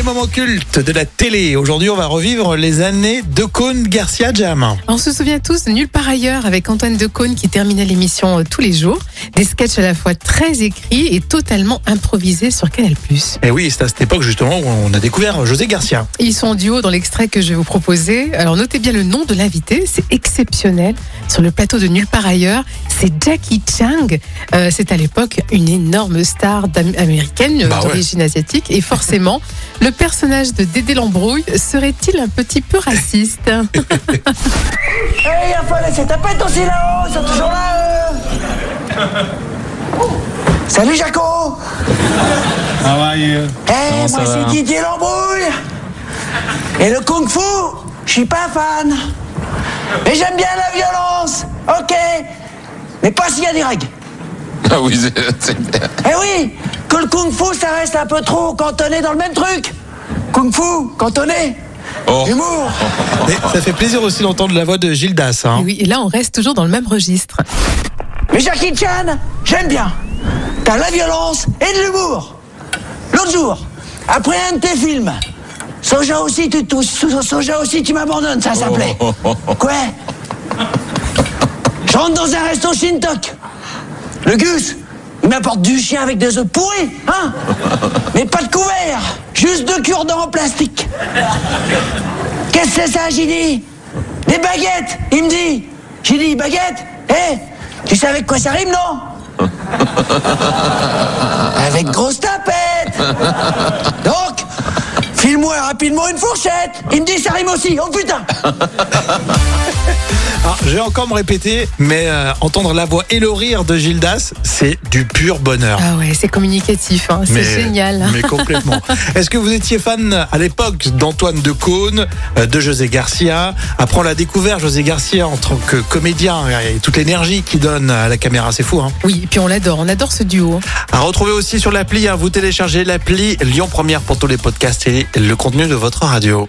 Les moments cultes de la télé. Aujourd'hui, on va revivre les années de Cône Garcia Jam. On se souvient tous de Nulle part ailleurs avec Antoine Decaune qui terminait l'émission euh, tous les jours. Des sketchs à la fois très écrits et totalement improvisés sur Canal+. Et oui, c'est à cette époque justement où on a découvert José Garcia. Ils sont en duo dans l'extrait que je vais vous proposer. Alors notez bien le nom de l'invité, c'est exceptionnel. Sur le plateau de Nulle part ailleurs, c'est Jackie Chang. Euh, c'est à l'époque une énorme star américaine Bah ouais. d'origine asiatique. Et forcément, le personnage de Dédé Lambrouille serait-il un petit peu raciste? Hey, il faut laisser ta pète aussi là-haut, ils sont toujours là, eux. Salut Jaco. How are you? Eh, Comment ça moi c'est Didier Lambrouille. Et le kung fu, je suis pas fan. Mais j'aime bien la violence, ok. Mais pas s'il y a des règles. Ah oui, c'est- c'est bien. Eh oui Que le kung fu, ça reste un peu trop cantonné dans le même truc Kung fu, cantonné Oh. Humour ça fait plaisir aussi d'entendre la voix de Gildas. hein. Et Oui, et là on reste toujours dans le même registre. Mais Jackie Chan, j'aime bien. T'as la violence et de l'humour. L'autre jour, après un de tes films, Soja aussi, tu, So- Soja aussi, tu m'abandonnes, ça s'appelait. Quoi? Je rentre dans un resto Shintok. Le Gus, il m'apporte du chien avec des œufs pourris, hein Mais pas de couvert, juste deux cure-dents en plastique. Qu'est-ce que c'est ça, j'ai dit Des baguettes, il me dit. J'ai dit, baguettes Eh, tu sais avec quoi ça rime, non Avec grosse tapette Donc, file-moi rapidement une fourchette Il me dit, ça rime aussi, oh putain Alors, je vais encore me répéter, mais euh, entendre la voix et le rire de Gildas, c'est du pur bonheur. Ah ouais, c'est communicatif, hein, c'est Mais- génial. Mais complètement. Est-ce que vous étiez fan à l'époque d'Antoine Decaune, euh, de José Garcia? Après, on l'a découvert, José Garcia, en tant que comédien, et toute l'énergie qu'il donne à la caméra, c'est fou. Hein Oui, et puis on l'adore, on adore ce duo. à retrouver aussi sur l'appli, hein, vous téléchargez l'appli Lyon Première pour tous les podcasts et le contenu de votre radio.